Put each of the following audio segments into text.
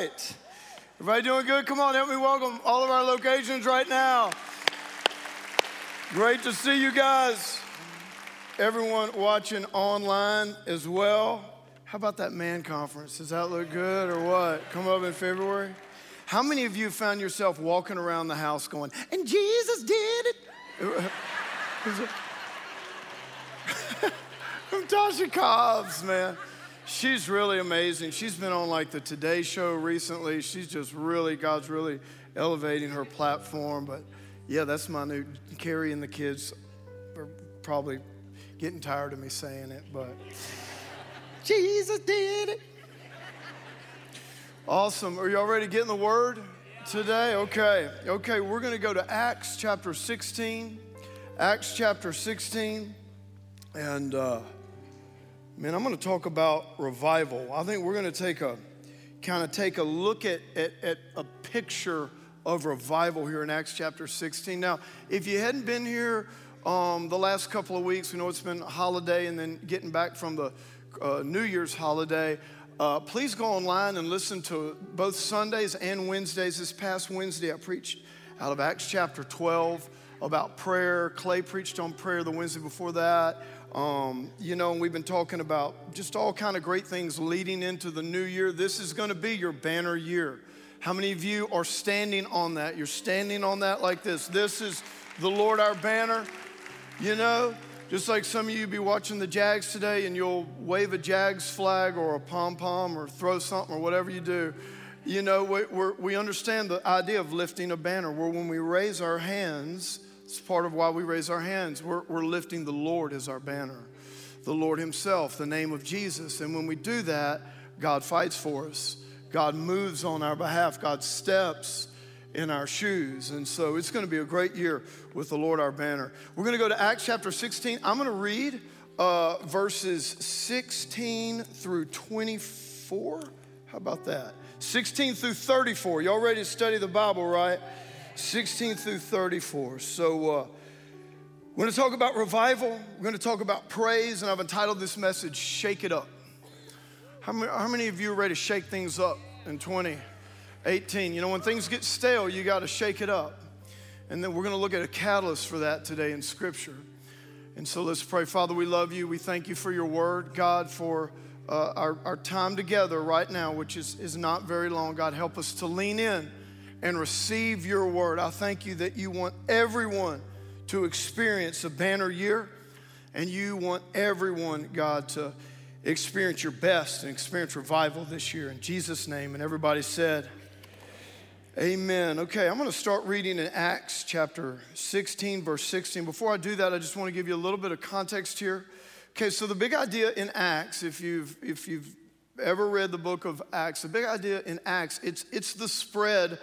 Everybody doing good? Come on, help me welcome all of our locations right now. Great to see you guys. Everyone watching online as well. How about that man conference? Does that look good or what? Come up in February? How many of you found yourself walking around the house going, and Jesus did it? From Tasha Cobbs, man. She's really amazing. She's been on like the Today Show recently. She's just really, God's really elevating her platform. But yeah, that's my new, Kerri and the kids are probably getting tired of me saying it, but Jesus did it. Awesome. Are y'all ready to get in the Word today? Okay. Okay, we're going to go to Acts chapter 16. Acts chapter 16. And, uh, man, I'm going to talk about revival. I think we're going to take a kind of take a look at, at, at a picture of revival here in Acts chapter 16. Now, if you hadn't been here um, the last couple of weeks, we know it's been a holiday and then getting back from the uh, New Year's holiday. Uh, please go online and listen to both Sundays and Wednesdays. This past Wednesday, I preached out of Acts chapter 12 about prayer. Clay preached on prayer the Wednesday before that. Um, you know, we've been talking about just all kind of great things leading into the new year. This is going to be your banner year. How many of you are standing on that? You're standing on that like this. This is the Lord our banner. You know, just like some of you be watching the Jags today and you'll wave a Jags flag or a pom pom or throw something or whatever you do. You know, we, we understand the idea of lifting a banner where when we raise our hands, it's part of why we raise our hands. We're, we're lifting the Lord as our banner, the Lord Himself, the name of Jesus. And when we do that, God fights for us. God moves on our behalf. God steps in our shoes. And so it's going to be a great year with the Lord our banner. We're going to go to Acts chapter 16. I'm going to read uh, verses 16 through 24. How about that? 16 through 34. Y'all ready to study the Bible, right? 16 through 34. So, uh, we're going to talk about revival. We're going to talk about praise, and I've entitled this message, Shake It Up. How many, how many of you are ready to shake things up in 20? 18. You know, when things get stale, you got to shake it up. And then we're going to look at a catalyst for that today in Scripture. And so let's pray. Father, we love you. We thank you for your word, God, for uh, our, our time together right now, which is, is not very long. God, help us to lean in and receive your word. I thank you that you want everyone to experience a banner year, and you want everyone, God, to experience your best and experience revival this year. In Jesus' name. And everybody said, Amen. Okay, I'm going to start reading in Acts chapter 16, verse 16. Before I do that, I just want to give you a little bit of context here. Okay, so the big idea in Acts, if you've if you've ever read the book of Acts, the big idea in Acts, it's it's the spread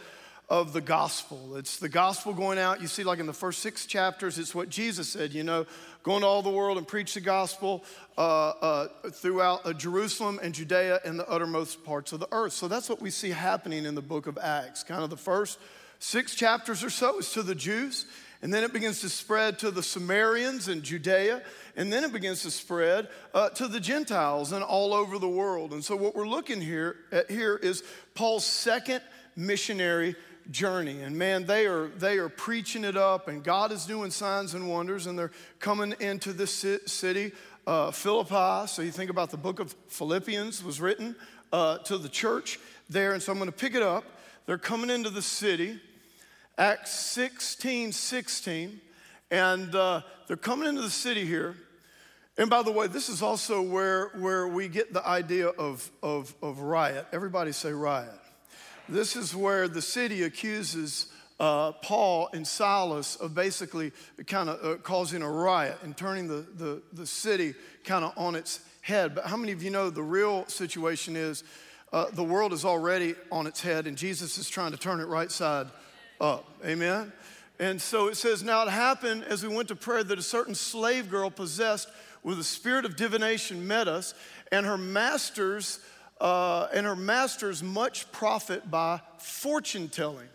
of the gospel. It's the gospel going out. You see, like in the first six chapters, it's what Jesus said, you know, going to all the world and preach the gospel uh, uh, throughout uh, Jerusalem and Judea and the uttermost parts of the earth. So that's what we see happening in the book of Acts. Kind of the first six chapters or so is to the Jews. And then it begins to spread to the Samaritans and Judea. And then it begins to spread uh, to the Gentiles and all over the world. And so, what we're looking here at here is Paul's second missionary journey. And man, they are, they are preaching it up, and God is doing signs and wonders, and they're coming into this city, uh, Philippi. So you think about the book of Philippians was written uh, to the church there. And so I'm going to pick it up. They're coming into the city, Acts 16 16, and uh, they're coming into the city here. And by the way, this is also where, where we get the idea of, of, of riot. Everybody say riot. This is where the city accuses uh, Paul and Silas of basically kind of uh, causing a riot and turning the, the, the city kind of on its head. But how many of you know the real situation is uh, the world is already on its head and Jesus is trying to turn it right side up? Amen? And so it says, Now it happened as we went to prayer that a certain slave girl possessed with a spirit of divination met us, and her masters uh, and her masters much profit by fortune telling.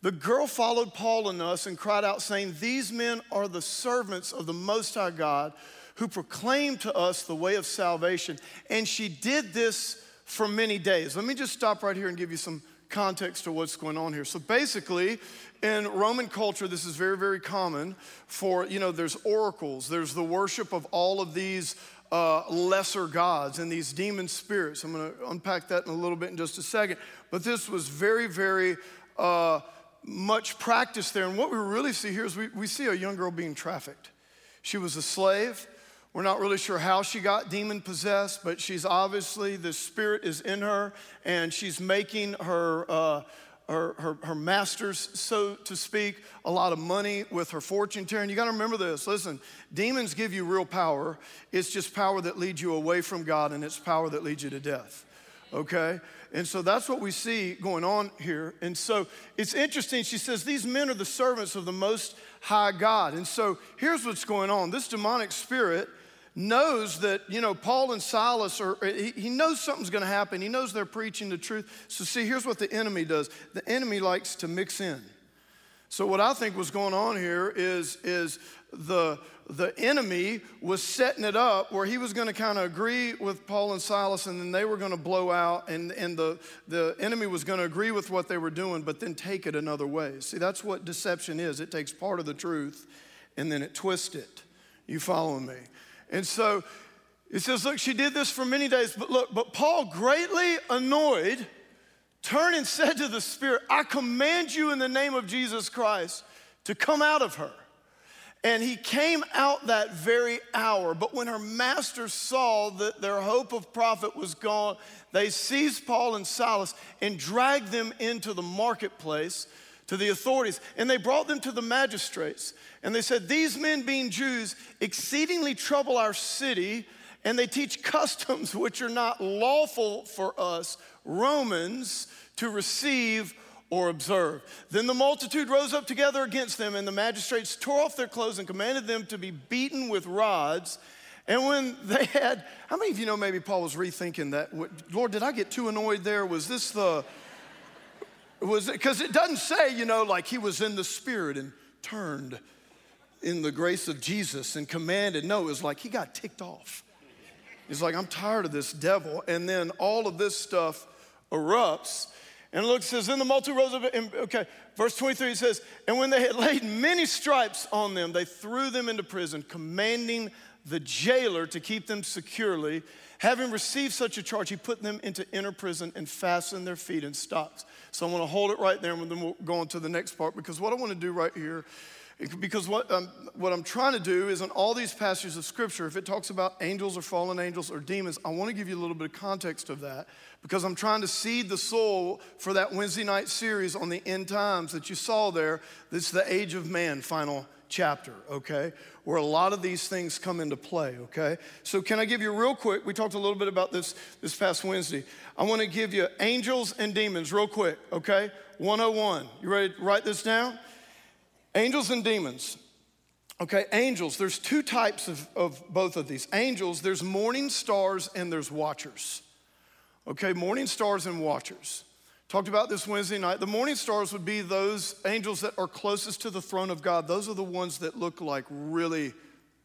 The girl followed Paul and us and cried out, saying, These men are the servants of the Most High God who proclaim to us the way of salvation. And she did this for many days. Let me just stop right here and give you some context to what's going on here. So basically, in Roman culture, this is very, very common for, you know, there's oracles, there's the worship of all of these uh, lesser gods and these demon spirits. I'm going to unpack that in a little bit in just a second. But this was very, very uh, much practice there. And what we really see here is we, we see a young girl being trafficked. She was a slave. We're not really sure how she got demon possessed, but she's obviously, the spirit is in her, and she's making her, uh, her, her, her, masters, so to speak, a lot of money with her fortune telling. You got to remember this. Listen, demons give you real power. It's just power that leads you away from God, and it's power that leads you to death. Okay? And so that's what we see going on here. And so it's interesting. She says, These men are the servants of the Most High God. And so here's what's going on this demonic spirit knows that, you know, Paul and Silas are, he, he knows something's gonna happen. He knows they're preaching the truth. So, see, here's what the enemy does the enemy likes to mix in. So, what I think was going on here is, is the, the enemy was setting it up where he was going to kind of agree with Paul and Silas, and then they were going to blow out, and, and the, the enemy was going to agree with what they were doing, but then take it another way. See, that's what deception is it takes part of the truth and then it twists it. You following me? And so it says, look, she did this for many days, but look, but Paul, greatly annoyed, turned and said to the Spirit, I command you in the name of Jesus Christ to come out of her. And he came out that very hour. But when her masters saw that their hope of profit was gone, they seized Paul and Silas and dragged them into the marketplace to the authorities. And they brought them to the magistrates. And they said, These men, being Jews, exceedingly trouble our city, and they teach customs which are not lawful for us, Romans, to receive or observe. Then the multitude rose up together against them, and the magistrates tore off their clothes and commanded them to be beaten with rods. And when they had, how many of you know maybe Paul was rethinking that? Lord, did I get too annoyed there? Was this the, was because it doesn't say, you know, like he was in the spirit and turned in the grace of Jesus and commanded. No, it was like he got ticked off. He's like, I'm tired of this devil. And then all of this stuff erupts. And look, says, Then the multitude rose. And, okay, verse 23 says, And when they had laid many stripes on them, they threw them into prison, commanding the jailer to keep them securely. Having received such a charge, he put them into inner prison and fastened their feet in stocks. So I want to hold it right there, and then we'll go on to the next part because what I want to do right here because what, um, what I'm trying to do is in all these passages of scripture, if it talks about angels or fallen angels or demons, I want to give you a little bit of context of that because I'm trying to seed the soul for that Wednesday night series on the end times that you saw there. That's the age of man final chapter, okay? Where a lot of these things come into play, okay? So can I give you real quick, we talked a little bit about this this past Wednesday. I want to give you angels and demons real quick, okay? 101. You ready to write this down? Angels and demons. Okay, angels, there's two types of, of both of these. Angels, there's morning stars and there's watchers. Okay, morning stars and watchers. Talked about this Wednesday night. The morning stars would be those angels that are closest to the throne of God. Those are the ones that look like really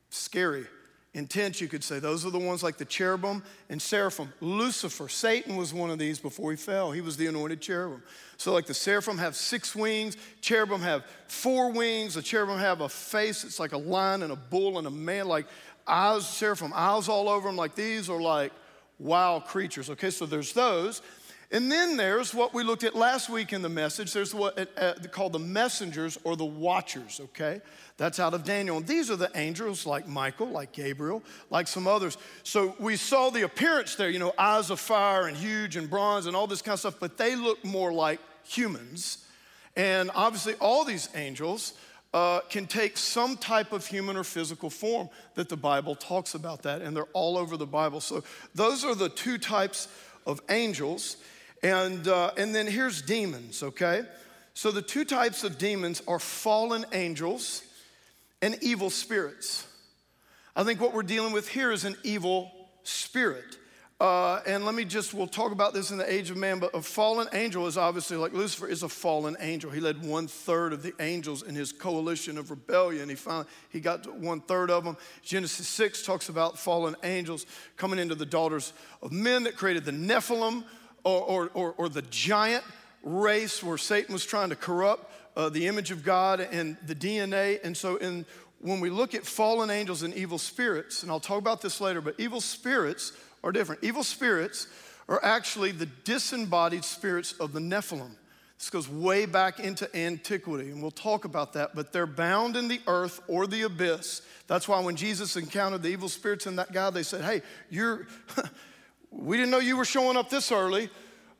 scary intense, you could say. Those are the ones like the cherubim and seraphim. Lucifer, Satan was one of these before he fell. He was the anointed cherubim. So, like the seraphim have six wings, cherubim have four wings. The cherubim have a face, it's like a lion and a bull and a man, like eyes, seraphim, eyes all over them. Like these are like wild creatures. Okay, so there's those. And then there's what we looked at last week in the message. There's what uh, uh called the messengers or the watchers, okay? That's out of Daniel. And these are the angels like Michael, like Gabriel, like some others. So we saw the appearance there, you know, eyes of fire and huge and bronze and all this kind of stuff, but they look more like humans. And obviously, all these angels uh, can take some type of human or physical form that the Bible talks about that, and they're all over the Bible. So those are the two types of angels. And, uh, and then here's demons, okay? So the two types of demons are fallen angels and evil spirits. I think what we're dealing with here is an evil spirit. Uh, and let me just, we'll talk about this in the age of man, but a fallen angel is obviously like Lucifer is a fallen angel. He led one third of the angels in his coalition of rebellion. He found he got one third of them. Genesis 6 talks about fallen angels coming into the daughters of men that created the Nephilim or, or, or, or the giant race where Satan was trying to corrupt uh, the image of God and the DNA. And so, in, when we look at fallen angels and evil spirits, and I'll talk about this later, but evil spirits are different. Evil spirits are actually the disembodied spirits of the Nephilim. This goes way back into antiquity, and we'll talk about that, but they're bound in the earth or the abyss. That's why when Jesus encountered the evil spirits in that guy, they said, Hey, you're, we didn't know you were showing up this early.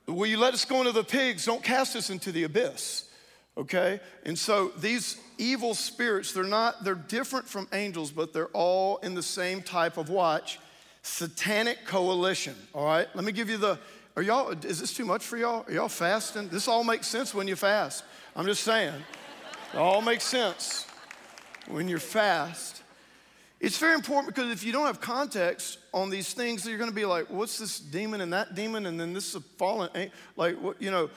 Will you let us go into the pigs? Don't cast us into the abyss. Okay? And so these evil spirits, they're not, they're different from angels, but they're all in the same type of watch satanic coalition. All right? Let me give you the are y'all, is this too much for y'all? Are y'all fasting? This all makes sense when you fast. I'm just saying. It all makes sense when you're fast. It's very important because if you don't have context on these things, you're going to be like, what's this demon and that demon? And then this is a fallen, like, what, you know,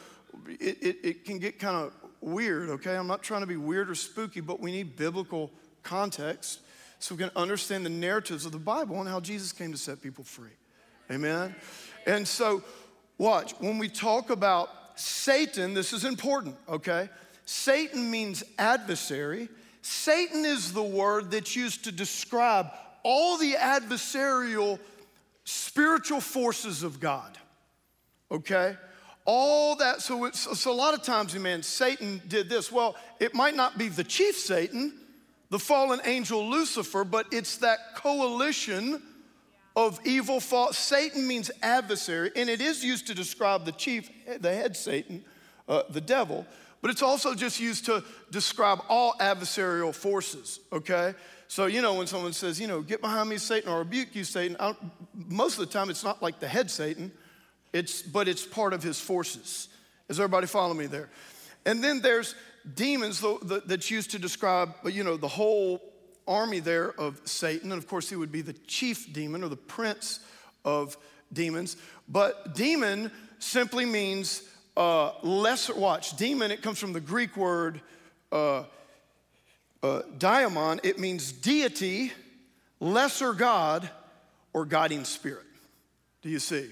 it, it, it can get kind of weird, okay? I'm not trying to be weird or spooky, but we need biblical context so we can understand the narratives of the Bible and how Jesus came to set people free. Amen? And so Watch, when we talk about Satan, this is important, okay? Satan means adversary. Satan is the word that's used to describe all the adversarial spiritual forces of God, okay? All that, so, it's, so a lot of times, man, Satan did this. Well, it might not be the chief Satan, the fallen angel Lucifer, but it's that coalition of evil false. Satan means adversary, and it is used to describe the chief, the head Satan, uh, the devil, but it's also just used to describe all adversarial forces, okay? So, you know, when someone says, you know, get behind me, Satan, or rebuke you, Satan, most of the time it's not like the head Satan, it's, but it's part of his forces. Is everybody following me there? And then there's demons that's used to describe, uh, you know, the whole army there of Satan. And of course, he would be the chief demon or the prince of demons. But demon simply means uh, lesser, watch, demon, it comes from the Greek word uh, uh, daimon. It means deity, lesser God, or guiding spirit. Do you see?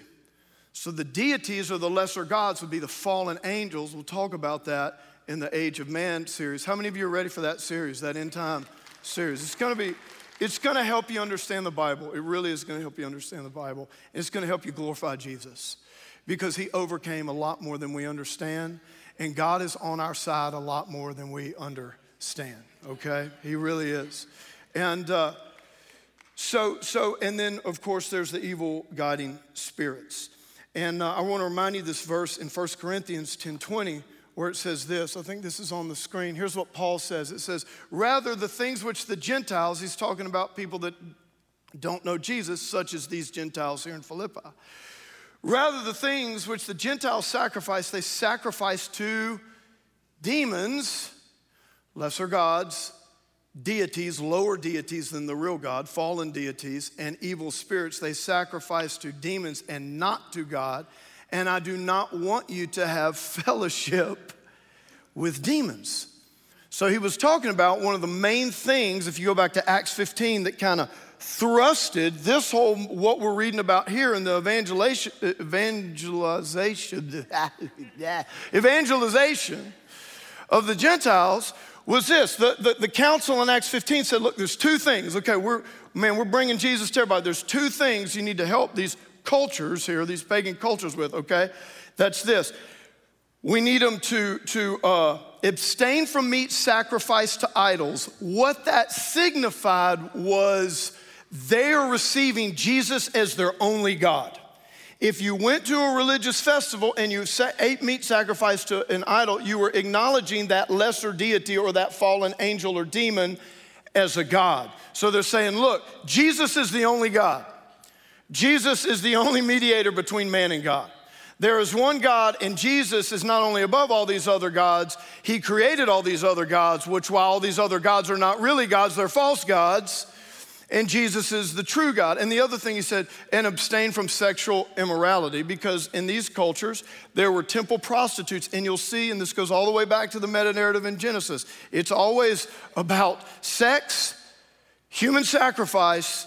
So the deities or the lesser gods would be the fallen angels. We'll talk about that in the Age of Man series. How many of you are ready for that series, that end time? series. It's to be, it's to help you understand the Bible. It really is to help you understand the Bible. It's to help you glorify Jesus because he overcame a lot more than we understand. And God is on our side a lot more than we understand, okay? He really is. And uh, so, so, and then of course there's the evil guiding spirits. And uh, I want to remind you this verse in 1 Corinthians 10 20 where it says this. I think this is on the screen. Here's what Paul says it says, Rather, the things which the Gentiles, he's talking about people that don't know Jesus, such as these Gentiles here in Philippi. Rather, the things which the Gentiles sacrifice, they sacrifice to demons, lesser gods, deities, lower deities than the real God, fallen deities, and evil spirits. They sacrifice to demons and not to God and I do not want you to have fellowship with demons. So he was talking about one of the main things, if you go back to Acts 15, that kind of thrusted this whole, what we're reading about here in the evangelization, evangelization, evangelization of the Gentiles was this. The, the, the council in Acts 15 said, look, there's two things. Okay, we're, man, we're bringing Jesus to everybody. There's two things you need to help these cultures here, these pagan cultures with, okay? That's this. We need them to, to uh, abstain from meat sacrificed to idols. What that signified was they are receiving Jesus as their only God. If you went to a religious festival and you ate meat sacrificed to an idol, you were acknowledging that lesser deity or that fallen angel or demon as a God. So they're saying, look, Jesus is the only God. Jesus is the only mediator between man and God. There is one God, and Jesus is not only above all these other gods, He created all these other gods, which while all these other gods are not really gods, they're false gods. And Jesus is the true God. And the other thing he said, and abstain from sexual immorality, because in these cultures, there were temple prostitutes. And you'll see, and this goes all the way back to the meta narrative in Genesis, it's always about sex, human sacrifice,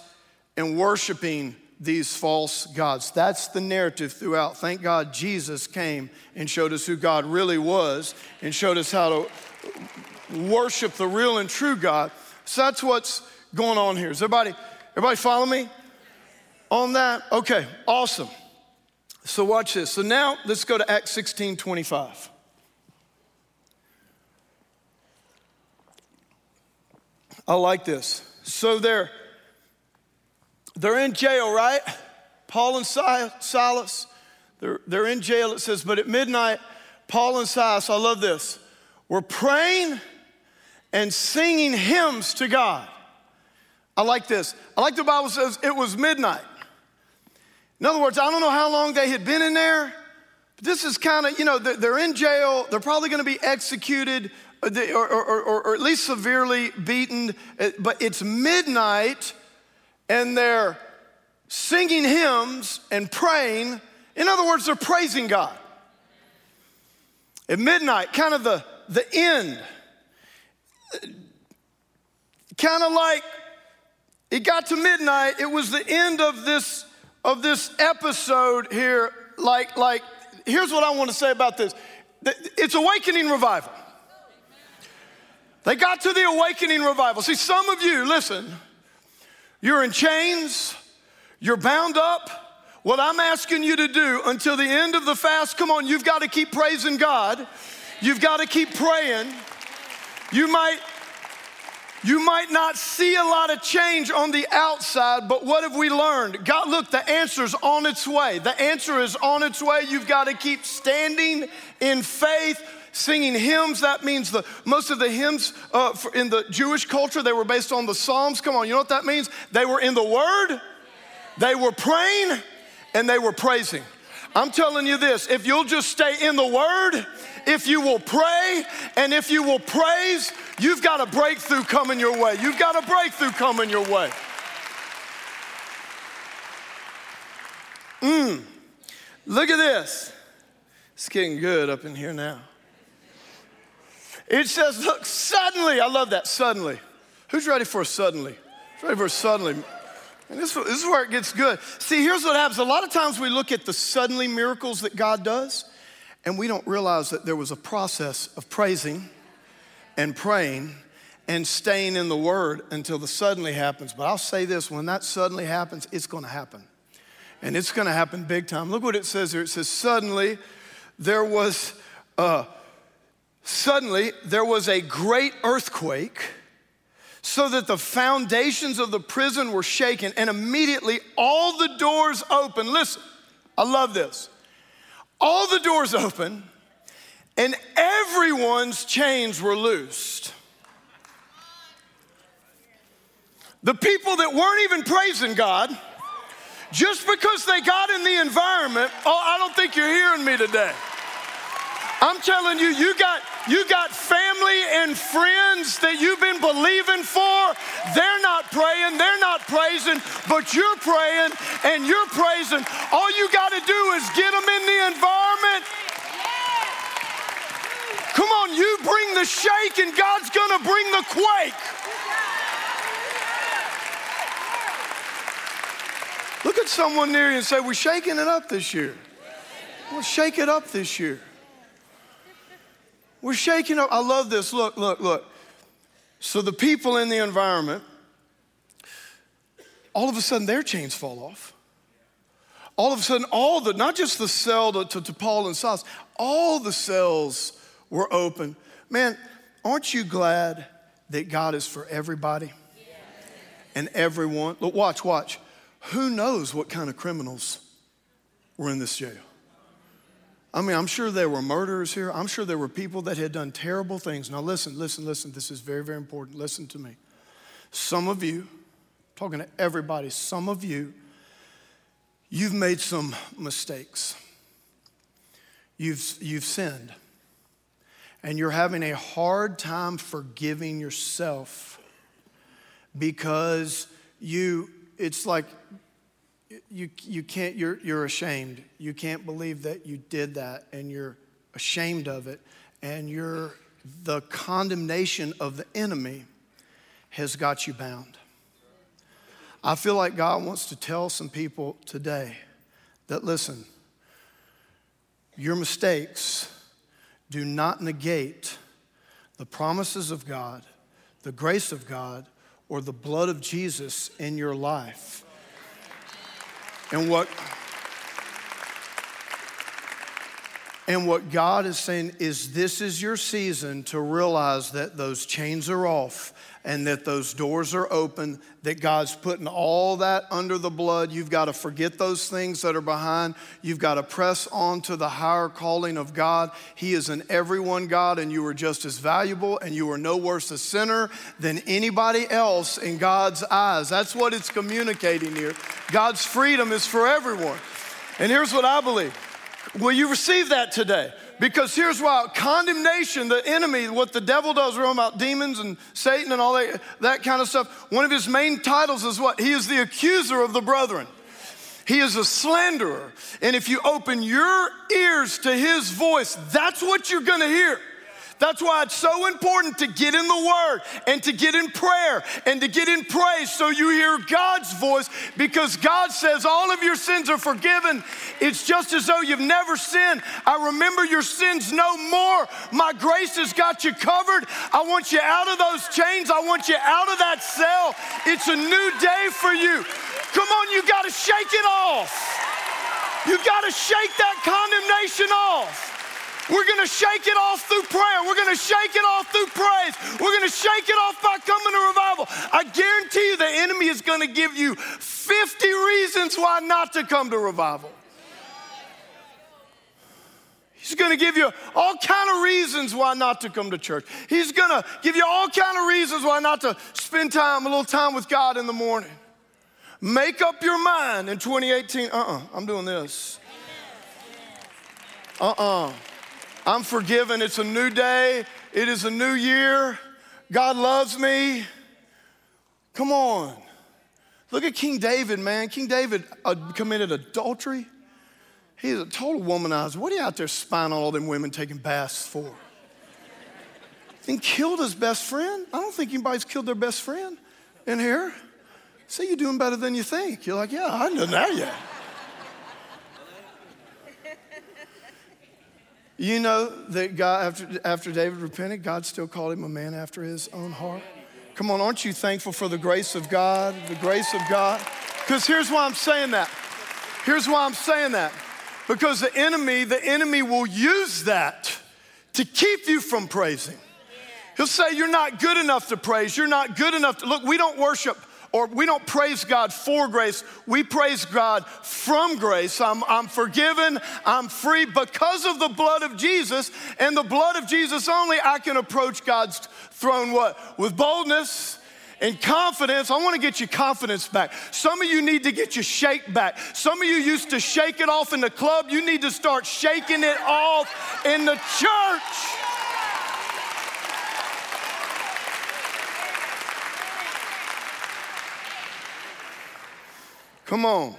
and worshiping these false gods. That's the narrative throughout. Thank God Jesus came and showed us who God really was and showed us how to worship the real and true God. So that's what's going on here. Is everybody, everybody follow me on that? Okay, awesome. So watch this. So now let's go to Acts 16 25. I like this. So they're they're in jail, right? Paul and Silas, they're, they're in jail. It says, but at midnight, Paul and Silas, I love this, were praying and singing hymns to God. I like this. I like the Bible says it was midnight. In other words, I don't know how long they had been in there. But this is kind of, you know, they're in jail. They're probably going to be executed or, or, or, or, at least severely beaten. Uh, but it's midnight and they're singing hymns and praying. In other words, they're praising God. At midnight, kind of the, the end. Kind of like it got to midnight, it was the end of this of this episode here. Like, like, here's what I want to say about this. It's awakening revival. They got to the awakening revival. See, some of you, listen, you're in chains, you're bound up. What I'm asking you to do until the end of the fast, come on, you've got to keep praising God. You've got to keep praying. You might you might not see a lot of change on the outside, but what have we learned? God, look, the answer's on its way. The answer is on its way. You've got to keep standing in faith, singing hymns. That means the most of the hymns uh, in the Jewish culture they were based on the Psalms. Come on, you know what that means? They were in the Word, they were praying, and they were praising. I'm telling you this: if you'll just stay in the Word, if you will pray, and if you will praise, you've got a breakthrough coming your way. You've got a breakthrough coming your way. Mmm. Look at this. It's getting good up in here now. It says, look, suddenly, I love that, suddenly. Who's ready for suddenly? Who's ready for suddenly? And this, this is where it gets good. See, here's what happens. A lot of times we look at the suddenly miracles that God does, and we don't realize that there was a process of praising and praying and staying in the Word until the suddenly happens. But I'll say this when that suddenly happens, it's gonna happen. And it's gonna happen big time. Look what it says here. It says, Suddenly there was uh, Suddenly, there was a great earthquake, so that the foundations of the prison were shaken, and immediately all the doors opened. Listen, I love this. All the doors open, and everyone's chains were loosed. The people that weren't even praising God, just because they got in the environment, oh, I don't think you're hearing me today. I'm telling you, you got you got family and friends that you've been believing for. They're not praying, they're not praising, but you're praying and you're praising. All you got to do is get them in the environment. Come on, you bring the shake and God's going to bring the quake. Look at someone near you and say, We're shaking it up this year. We'll shake it up this year. We're shaking up. I love this. Look, look, look. So the people in the environment, all of a sudden their chains fall off. All of a sudden, all the, not just the cell to, to, to Paul and Silas, all the cells were open. Man, aren't you glad that God is for everybody and everyone? Look, watch, watch. Who knows what kind of criminals were in this jail? I mean, I'm sure there were murderers here. I'm sure there were people that had done terrible things. Now, listen, listen, listen. This is very, very important. Listen to me. Some of you, talking to everybody, some of you, you've made some mistakes. You've, you've sinned. And you're having a hard time forgiving yourself because you, it's like you, you can't, you're, you're ashamed. You can't believe that you did that and you're ashamed of it. And you're, the condemnation of the enemy has got you bound. I feel like God wants to tell some people today that listen, your mistakes do not negate the promises of God, the grace of God, or the blood of Jesus in your life. And what And what God is saying is this is your season to realize that those chains are off and that those doors are open, that God's putting all that under the blood. You've got to forget those things that are behind. You've got to press on to the higher calling of God. He is an everyone God, and you are just as valuable, and you are no worse a sinner than anybody else in God's eyes. That's what it's communicating here. God's freedom is for everyone. And here's what I believe. Will you receive that today? Because here's why condemnation, the enemy, what the devil does, we're about demons and Satan and all that, that kind of stuff. One of his main titles is what? He is the accuser of the brethren. He is a slanderer. And if you open your ears to his voice, that's what you're gonna hear. That's why it's so important to get in the Word and to get in prayer and to get in praise so you hear God's voice because God says all of your sins are forgiven. It's just as though you've never sinned. I remember your sins no more. My grace has got you covered. I want you out of those chains. I want you out of that cell. It's a new day for you. Come on, you got to shake it off. You got to shake that condemnation off. We're going to shake it off through prayer. We're going to shake it off through praise. We're going to shake it off by coming to revival. I guarantee you the enemy is going to give you 50 reasons why not to come to revival. He's going to give you all kind of reasons why not to come to church. He's going to give you all kind of reasons why not to spend time, a little time with God in the morning. Make up your mind in 2018. Uh-uh, I'm doing this. Uh-uh. I'm forgiven. It's a new day. It is a new year. God loves me. Come on. Look at King David, man. King David uh, committed adultery. He's a total womanizer. What are you out there spying on all them women taking baths for? And killed his best friend? I don't think anybody's killed their best friend in here. Say you're doing better than you think. You're like, yeah, I done that yet. You know that God, after, after David repented, God still called him a man after his own heart. Come on, aren't you thankful for the grace of God? The grace of God? Because here's why I'm saying that. Here's why I'm saying that. Because the enemy, the enemy will use that to keep you from praising. He'll say, You're not good enough to praise. You're not good enough to. Look, we don't worship or we don't praise God for grace, we praise God from grace. I'm, I'm forgiven, I'm free because of the blood of Jesus, and the blood of Jesus only, I can approach God's throne what? With boldness and confidence. I want to get your confidence back. Some of you need to get your shake back. Some of you used to shake it off in the club. You need to start shaking it off in the church. Come on.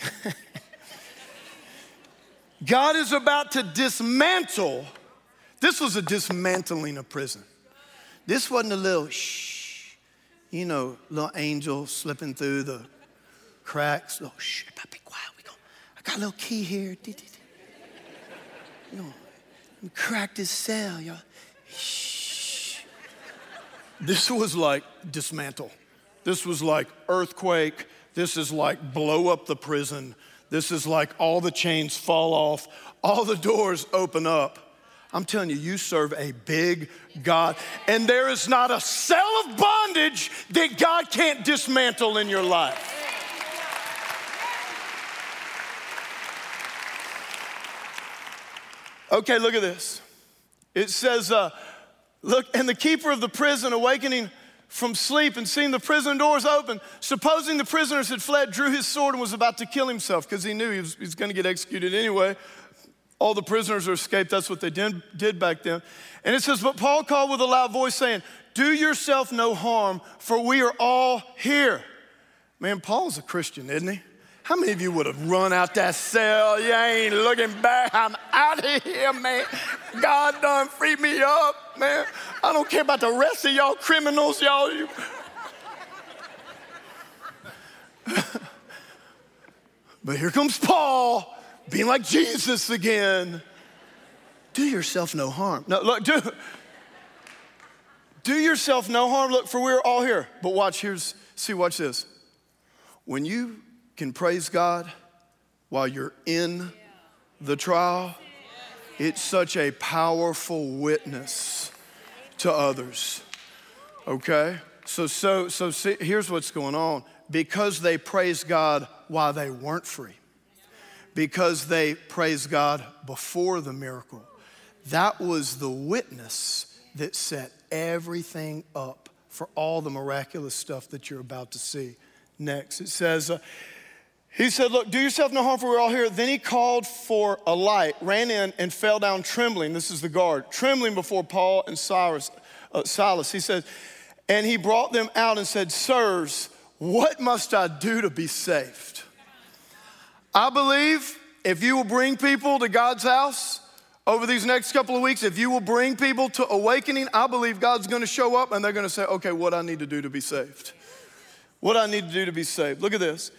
God is about to dismantle. This was a dismantling of prison. This wasn't a little shh, you know, little angel slipping through the cracks. Oh, shh, be quiet. We go. I got a little key here. You know, crack this cell, y'all. Shh. This was like dismantle. This was like earthquake. This is like blow up the prison. This is like all the chains fall off, all the doors open up. I'm telling you, you serve a big God, and there is not a cell of bondage that God can't dismantle in your life. Okay, look at this. It says, uh, Look, and the keeper of the prison, awakening from sleep and seeing the prison doors open, supposing the prisoners had fled, drew his sword and was about to kill himself because he knew he was, was going to get executed anyway. All the prisoners are escaped. That's what they did, did back then. And it says, But Paul called with a loud voice, saying, Do yourself no harm, for we are all here. Man, Paul's a Christian, isn't he? How many of you would have run out that cell? You ain't looking back. I'm out of here, man. God done freed me up, man. I don't care about the rest of y'all criminals, y'all. You... but here comes Paul being like Jesus again. Do yourself no harm. No, look, do, do yourself no harm. Look, for we're all here. But watch, here's, see, watch this. When you can praise God while you're in the trial, it's such a powerful witness to others. Okay? So, so, so see, here's what's going on. Because they praised God while they weren't free, because they praised God before the miracle, that was the witness that set everything up for all the miraculous stuff that you're about to see next. It says, uh, he said, Look, do yourself no harm, for we're all here. Then he called for a light, ran in, and fell down trembling. This is the guard, trembling before Paul and Cyrus, uh, Silas. He said, And he brought them out and said, Sirs, what must I do to be saved? I believe if you will bring people to God's house over these next couple of weeks, if you will bring people to awakening, I believe God's gonna show up and they're gonna say, Okay, what I need to do to be saved? What I need to do to be saved. Look at this.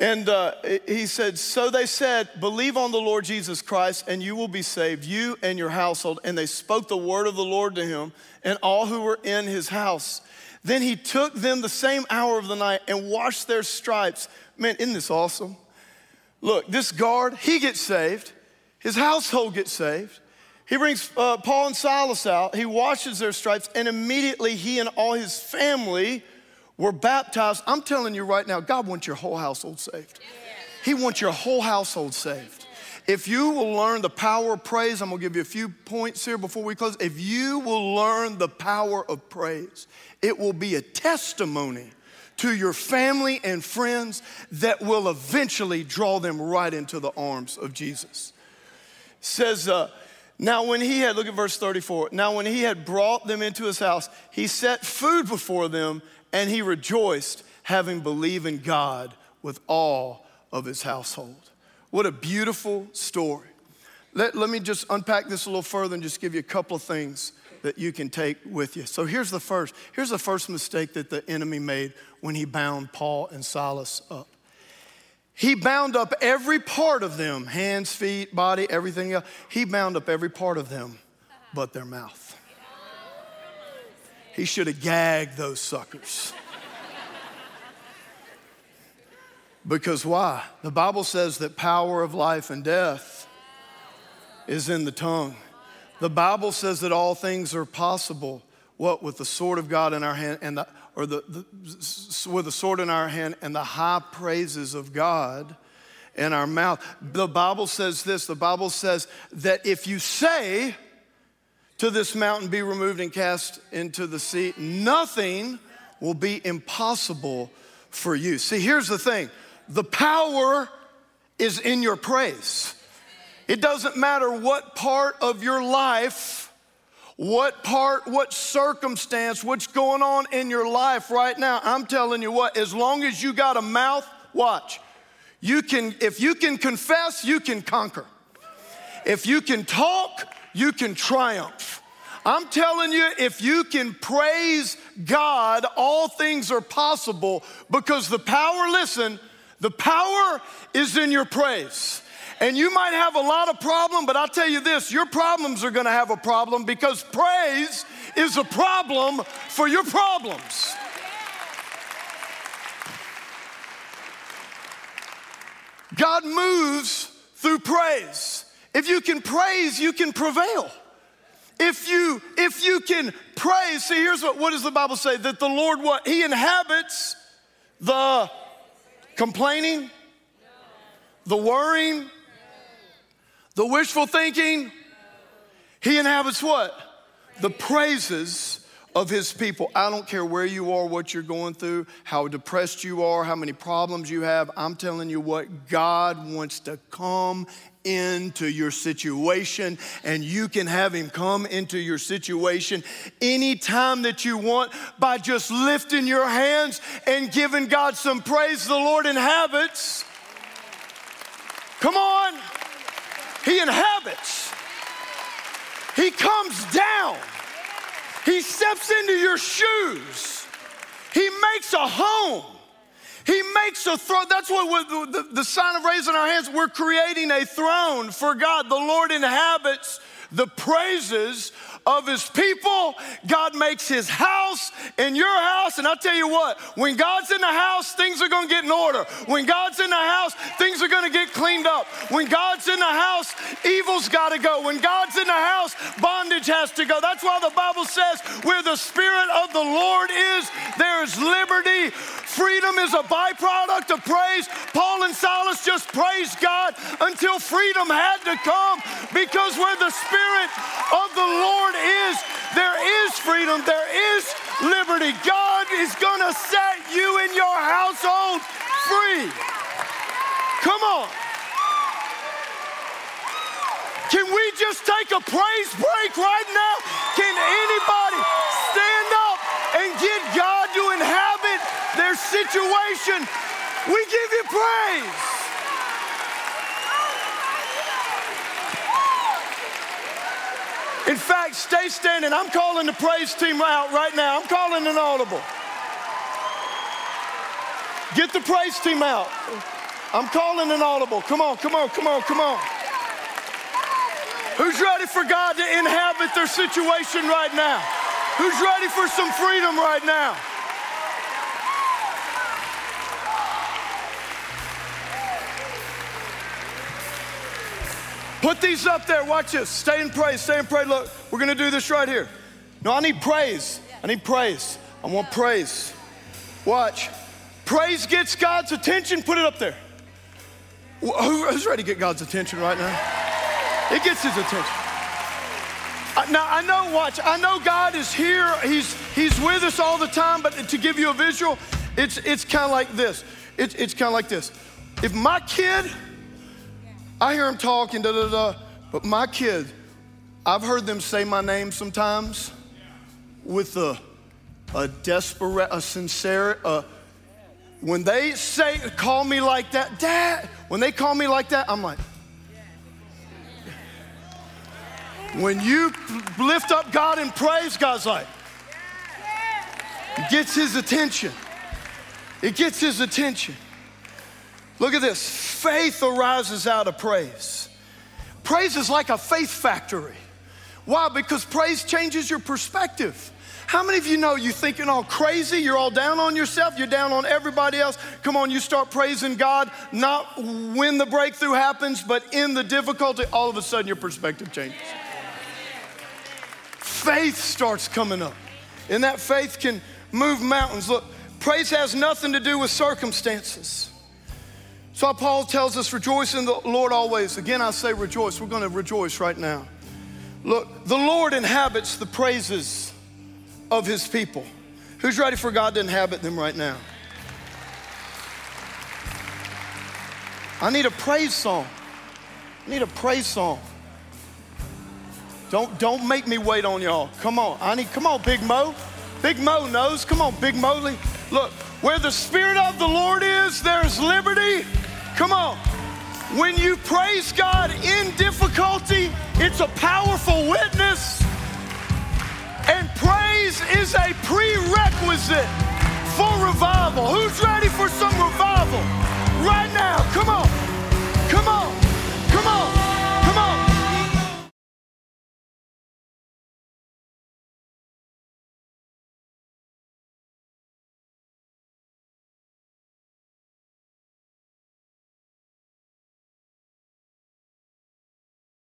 And uh, he said, So they said, Believe on the Lord Jesus Christ, and you will be saved, you and your household. And they spoke the word of the Lord to him and all who were in his house. Then he took them the same hour of the night and washed their stripes. Man, isn't this awesome? Look, this guard, he gets saved, his household gets saved. He brings uh, Paul and Silas out, he washes their stripes, and immediately he and all his family were baptized, I'm telling you right now, God wants your whole household saved. He wants your whole household saved. If you will learn the power of praise, I'm gonna give you a few points here before we close. If you will learn the power of praise, it will be a testimony to your family and friends that will eventually draw them right into the arms of Jesus. It says, uh, now, when he had, look at verse 34. Now, when he had brought them into his house, he set food before them and he rejoiced, having believed in God with all of his household. What a beautiful story. Let, let me just unpack this a little further and just give you a couple of things that you can take with you. So here's the first. Here's the first mistake that the enemy made when he bound Paul and Silas up. He bound up every part of them hands, feet, body, everything else. He bound up every part of them but their mouth. He should have gagged those suckers. because why? The Bible says that power of life and death is in the tongue. The Bible says that all things are possible. What with the sword of God in our hand and the or the, the with the sword in our hand and the high praises of God in our mouth. The Bible says this. The Bible says that if you say to this mountain be removed and cast into the sea. Nothing will be impossible for you. See, here's the thing the power is in your praise. It doesn't matter what part of your life, what part, what circumstance, what's going on in your life right now. I'm telling you what, as long as you got a mouth, watch. You can, if you can confess, you can conquer. If you can talk, you can triumph. I'm telling you, if you can praise God, all things are possible because the power, listen, the power is in your praise. And you might have a lot of problem, but I'll tell you this, your problems are gonna have a problem because praise is a problem for your problems. God moves through praise. If you can praise, you can prevail. If you if you can praise, see here's what what does the Bible say? That the Lord what? He inhabits the complaining, the worrying, the wishful thinking. He inhabits what? The praises of his people. I don't care where you are, what you're going through, how depressed you are, how many problems you have. I'm telling you what, God wants to come into your situation and you can have him come into your situation anytime that you want by just lifting your hands and giving God some praise the Lord inhabits come on he inhabits he comes down he steps into your shoes. He makes a home. He makes a throne. That's what the, the sign of raising our hands. We're creating a throne for God. The Lord inhabits the praises of his people. God makes his house in your house. And I'll tell you what, when God's in the house, things are going to get in order. When God's in the house, things are going to get cleaned up. When God's in the house, evil's got to go. When God's in the house, bondage has to go. That's why the Bible says, where the Spirit of the Lord is, there is liberty. Freedom is a byproduct of praise. Paul and Silas just praised God until freedom had to come because where the Spirit of the Lord is, there is freedom, there is liberty. God is going to set you and your household free. Come on. Can we just take a praise break right now? Can anybody stand up and get God to inhabit their situation? We give you praise. In fact, stay standing. I'm calling the praise team out right now. I'm calling an audible. Get the praise team out. I'm calling an audible. Come on, come on, come on, come on. Who's ready for God to inhabit their situation right now? Who's ready for some freedom right now? Put these up there. Watch this. Stay and pray. Stay and pray. Look, we're going to do this right here. No, I need praise. I need praise. I want praise. Watch. Praise gets God's attention. Put it up there. Who's ready to get God's attention right now? It gets his attention. Uh, now, I know, watch, I know God is here. He's, he's with us all the time, but to give you a visual, it's, it's kind of like this. It's, it's kind of like this. If my kid, I hear them talking, da da da. But my kid, I've heard them say my name sometimes with a, a desperate, a sincere, a, when they say, call me like that, Dad, when they call me like that, I'm like, when you lift up God in praise, God's like, it gets his attention. It gets his attention. Look at this faith arises out of praise. Praise is like a faith factory. Why? Because praise changes your perspective. How many of you know you're thinking all crazy? You're all down on yourself. You're down on everybody else. Come on, you start praising God, not when the breakthrough happens, but in the difficulty, all of a sudden your perspective changes. Faith starts coming up. And that faith can move mountains. Look, praise has nothing to do with circumstances. So Paul tells us, rejoice in the Lord always. Again, I say rejoice. We're going to rejoice right now. Look, the Lord inhabits the praises of his people. Who's ready for God to inhabit them right now? I need a praise song. I need a praise song. Don't, don't make me wait on y'all. Come on. I need, come on, Big Mo. Big Mo knows. Come on, Big Moly. Look, where the Spirit of the Lord is, there's liberty. Come on. When you praise God in difficulty, it's a powerful witness. And praise is a prerequisite for revival. Who's ready for some revival? Right now. Come on. Come on. Come on.